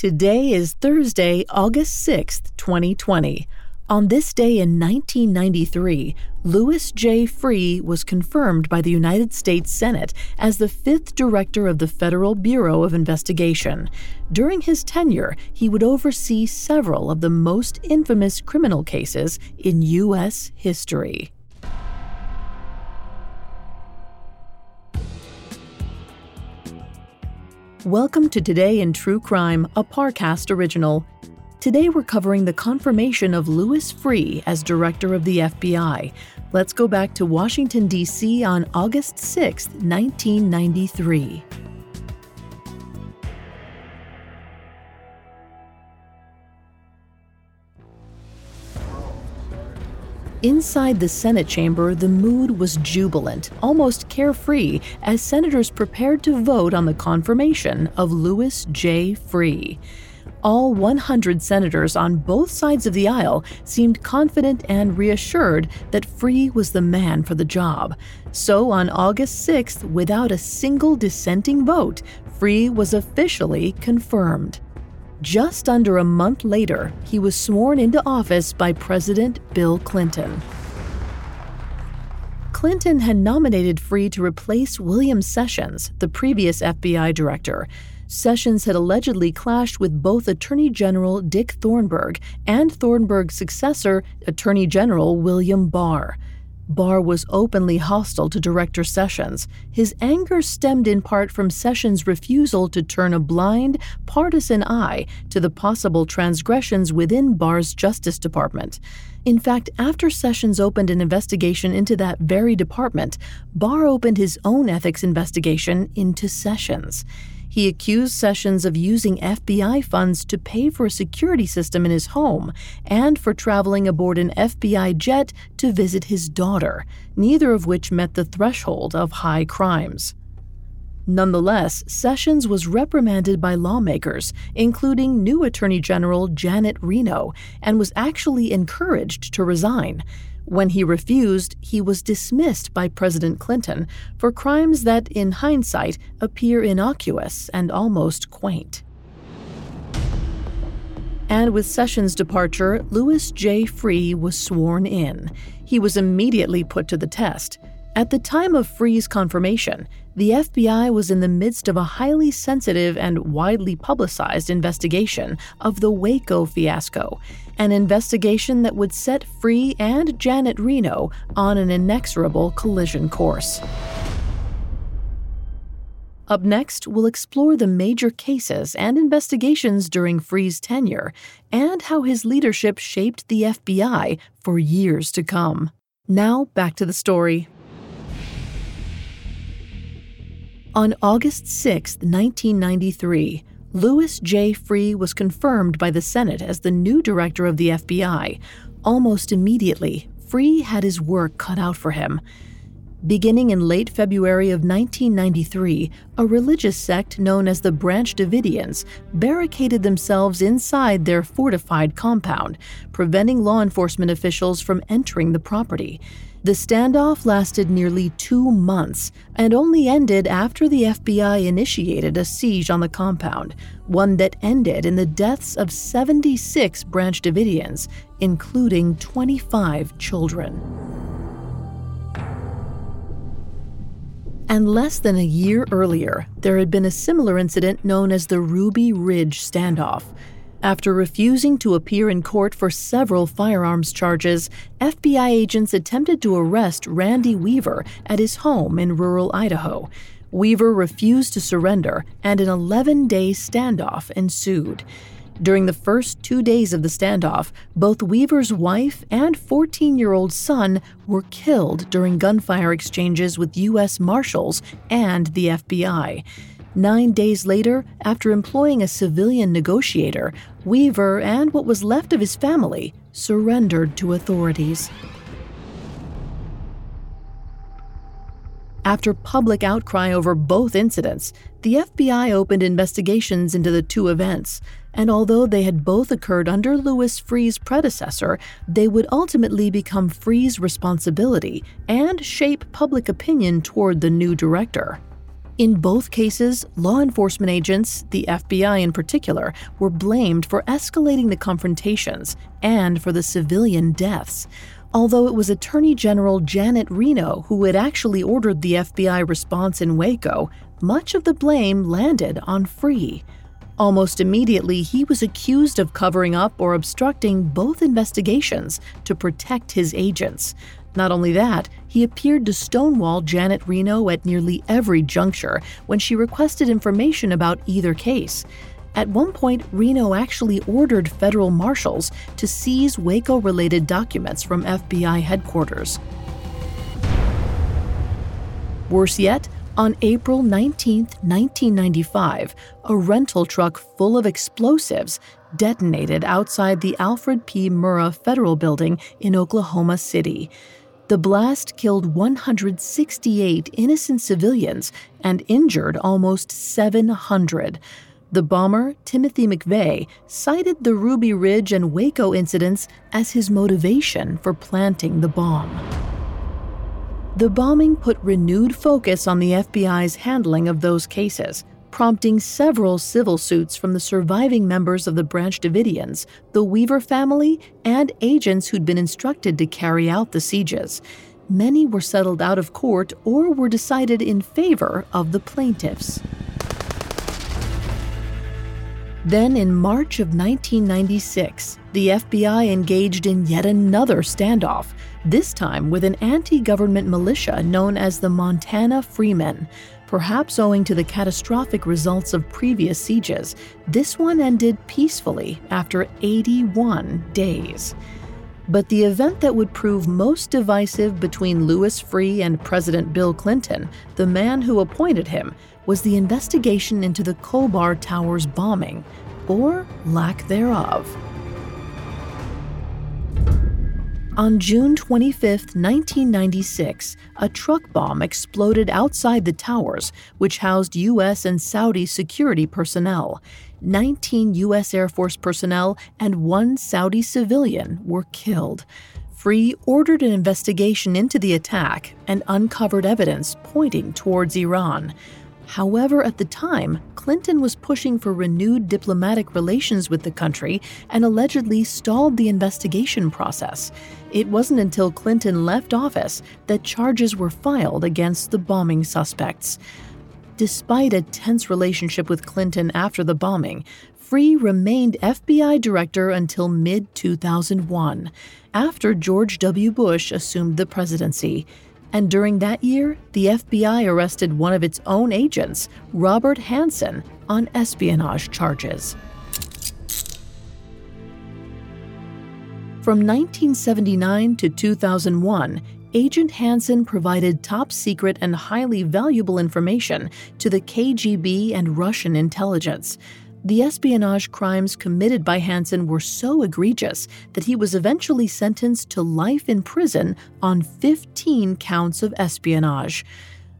Today is Thursday, August 6th, 2020. On this day in 1993, Louis J. Freeh was confirmed by the United States Senate as the fifth director of the Federal Bureau of Investigation. During his tenure, he would oversee several of the most infamous criminal cases in U.S. history. Welcome to Today in True Crime, a Parcast original. Today we're covering the confirmation of Louis Freeh as director of the FBI. Let's go back to Washington, D.C. on August 6, 1993. Inside the Senate chamber, the mood was jubilant, almost carefree, as senators prepared to vote on the confirmation of Louis J. Freeh. All 100 senators on both sides of the aisle seemed confident and reassured that Freeh was the man for the job. So on August 6th, without a single dissenting vote, Freeh was officially confirmed. Just under a month later, he was sworn into office by President Bill Clinton. Clinton had nominated Freeh to replace William Sessions, the previous FBI director. Sessions had allegedly clashed with both Attorney General Dick Thornburgh and Thornburgh's successor, Attorney General William Barr. Barr was openly hostile to Director Sessions. His anger stemmed in part from Sessions' refusal to turn a blind, partisan eye to the possible transgressions within Barr's Justice Department. In fact, after Sessions opened an investigation into that very department, Barr opened his own ethics investigation into Sessions. He accused Sessions of using FBI funds to pay for a security system in his home and for traveling aboard an FBI jet to visit his daughter, neither of which met the threshold of high crimes. Nonetheless, Sessions was reprimanded by lawmakers, including new Attorney General Janet Reno, and was actually encouraged to resign. When he refused, he was dismissed by President Clinton for crimes that, in hindsight, appear innocuous and almost quaint. And with Sessions' departure, Louis J. Freeh was sworn in. He was immediately put to the test. At the time of Freeh's confirmation, the FBI was in the midst of a highly sensitive and widely publicized investigation of the Waco fiasco, an investigation that would set Freeh and Janet Reno on an inexorable collision course. Up next, we'll explore the major cases and investigations during Freeh's tenure and how his leadership shaped the FBI for years to come. Now, back to the story. On August 6, 1993, Louis J. Freeh was confirmed by the Senate as the new director of the FBI. Almost immediately, Freeh had his work cut out for him. Beginning in late February of 1993, a religious sect known as the Branch Davidians barricaded themselves inside their fortified compound, preventing law enforcement officials from entering the property. The standoff lasted nearly two months and only ended after the FBI initiated a siege on the compound, one that ended in the deaths of 76 Branch Davidians, including 25 children. And less than a year earlier, there had been a similar incident known as the Ruby Ridge standoff. After refusing to appear in court for several firearms charges, FBI agents attempted to arrest Randy Weaver at his home in rural Idaho. Weaver refused to surrender, and an 11 day standoff ensued. During the first two days of the standoff, both Weaver's wife and 14 year old son were killed during gunfire exchanges with U.S. Marshals and the FBI. Nine days later, after employing a civilian negotiator, Weaver and what was left of his family surrendered to authorities. After public outcry over both incidents, the FBI opened investigations into the two events, and although they had both occurred under Louis Freeh's predecessor, they would ultimately become Freeh's responsibility and shape public opinion toward the new director. In both cases, law enforcement agents, the FBI in particular, were blamed for escalating the confrontations and for the civilian deaths. Although it was Attorney General Janet Reno who had actually ordered the FBI response in Waco, much of the blame landed on Freeh. Almost immediately, he was accused of covering up or obstructing both investigations to protect his agents. Not only that, he appeared to stonewall Janet Reno at nearly every juncture when she requested information about either case. At one point, Reno actually ordered federal marshals to seize Waco related documents from FBI headquarters. Worse yet, on April 19, 1995, a rental truck full of explosives detonated outside the Alfred P. Murrah Federal Building in Oklahoma City. The blast killed 168 innocent civilians and injured almost 700. The bomber, Timothy McVeigh, cited the Ruby Ridge and Waco incidents as his motivation for planting the bomb. The bombing put renewed focus on the FBI's handling of those cases, prompting several civil suits from the surviving members of the Branch Davidians, the Weaver family, and agents who'd been instructed to carry out the sieges. Many were settled out of court or were decided in favor of the plaintiffs. Then, in March of 1996, the FBI engaged in yet another standoff, this time with an anti government militia known as the Montana Freemen. Perhaps owing to the catastrophic results of previous sieges, this one ended peacefully after 81 days. But the event that would prove most divisive between Louis Freeh and President Bill Clinton, the man who appointed him, was the investigation into the Khobar Towers bombing, or lack thereof. On June 25, 1996, a truck bomb exploded outside the towers, which housed U.S. and Saudi security personnel. 19 U.S. Air Force personnel and one Saudi civilian were killed. Freeh ordered an investigation into the attack and uncovered evidence pointing towards Iran. However, at the time, Clinton was pushing for renewed diplomatic relations with the country and allegedly stalled the investigation process. It wasn't until Clinton left office that charges were filed against the bombing suspects. Despite a tense relationship with Clinton after the bombing, Freeh remained FBI director until mid 2001, after George W. Bush assumed the presidency. And during that year, the FBI arrested one of its own agents, Robert Hanssen, on espionage charges. From 1979 to 2001, Agent Hanssen provided top secret and highly valuable information to the KGB and Russian intelligence. The espionage crimes committed by Hanssen were so egregious that he was eventually sentenced to life in prison on 15 counts of espionage.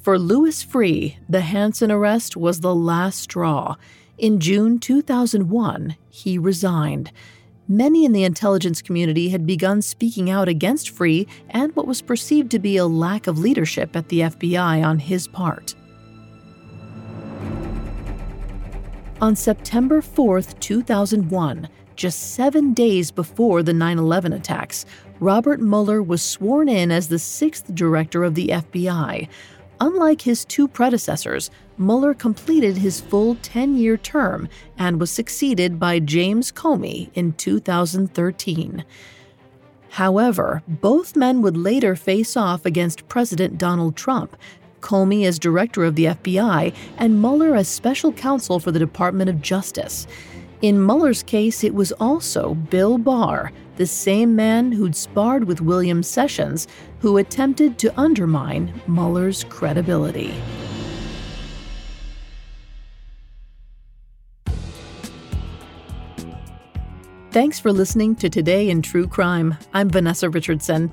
For Louis Freeh, the Hanssen arrest was the last straw. In June 2001, he resigned. Many in the intelligence community had begun speaking out against Freeh and what was perceived to be a lack of leadership at the FBI on his part. On September 4, 2001, just seven days before the 9 11 attacks, Robert Mueller was sworn in as the sixth director of the FBI. Unlike his two predecessors, Mueller completed his full 10 year term and was succeeded by James Comey in 2013. However, both men would later face off against President Donald Trump Comey as director of the FBI, and Mueller as special counsel for the Department of Justice. In Mueller's case, it was also Bill Barr, the same man who'd sparred with William Sessions, who attempted to undermine Mueller's credibility. Thanks for listening to Today in True Crime. I'm Vanessa Richardson.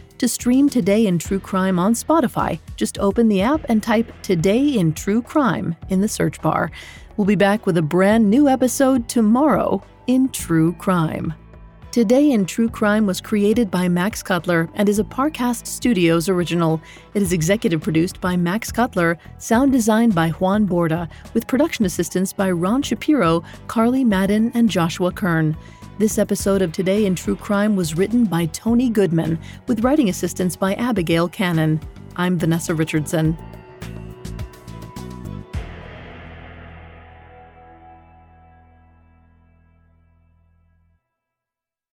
To stream Today in True Crime on Spotify, just open the app and type Today in True Crime in the search bar. We'll be back with a brand new episode tomorrow in True Crime. Today in True Crime was created by Max Cutler and is a Parcast Studios original. It is executive produced by Max Cutler, sound designed by Juan Borda, with production assistance by Ron Shapiro, Carly Madden, and Joshua Kern. This episode of Today in True Crime was written by Tony Goodman, with writing assistance by Abigail Cannon. I'm Vanessa Richardson.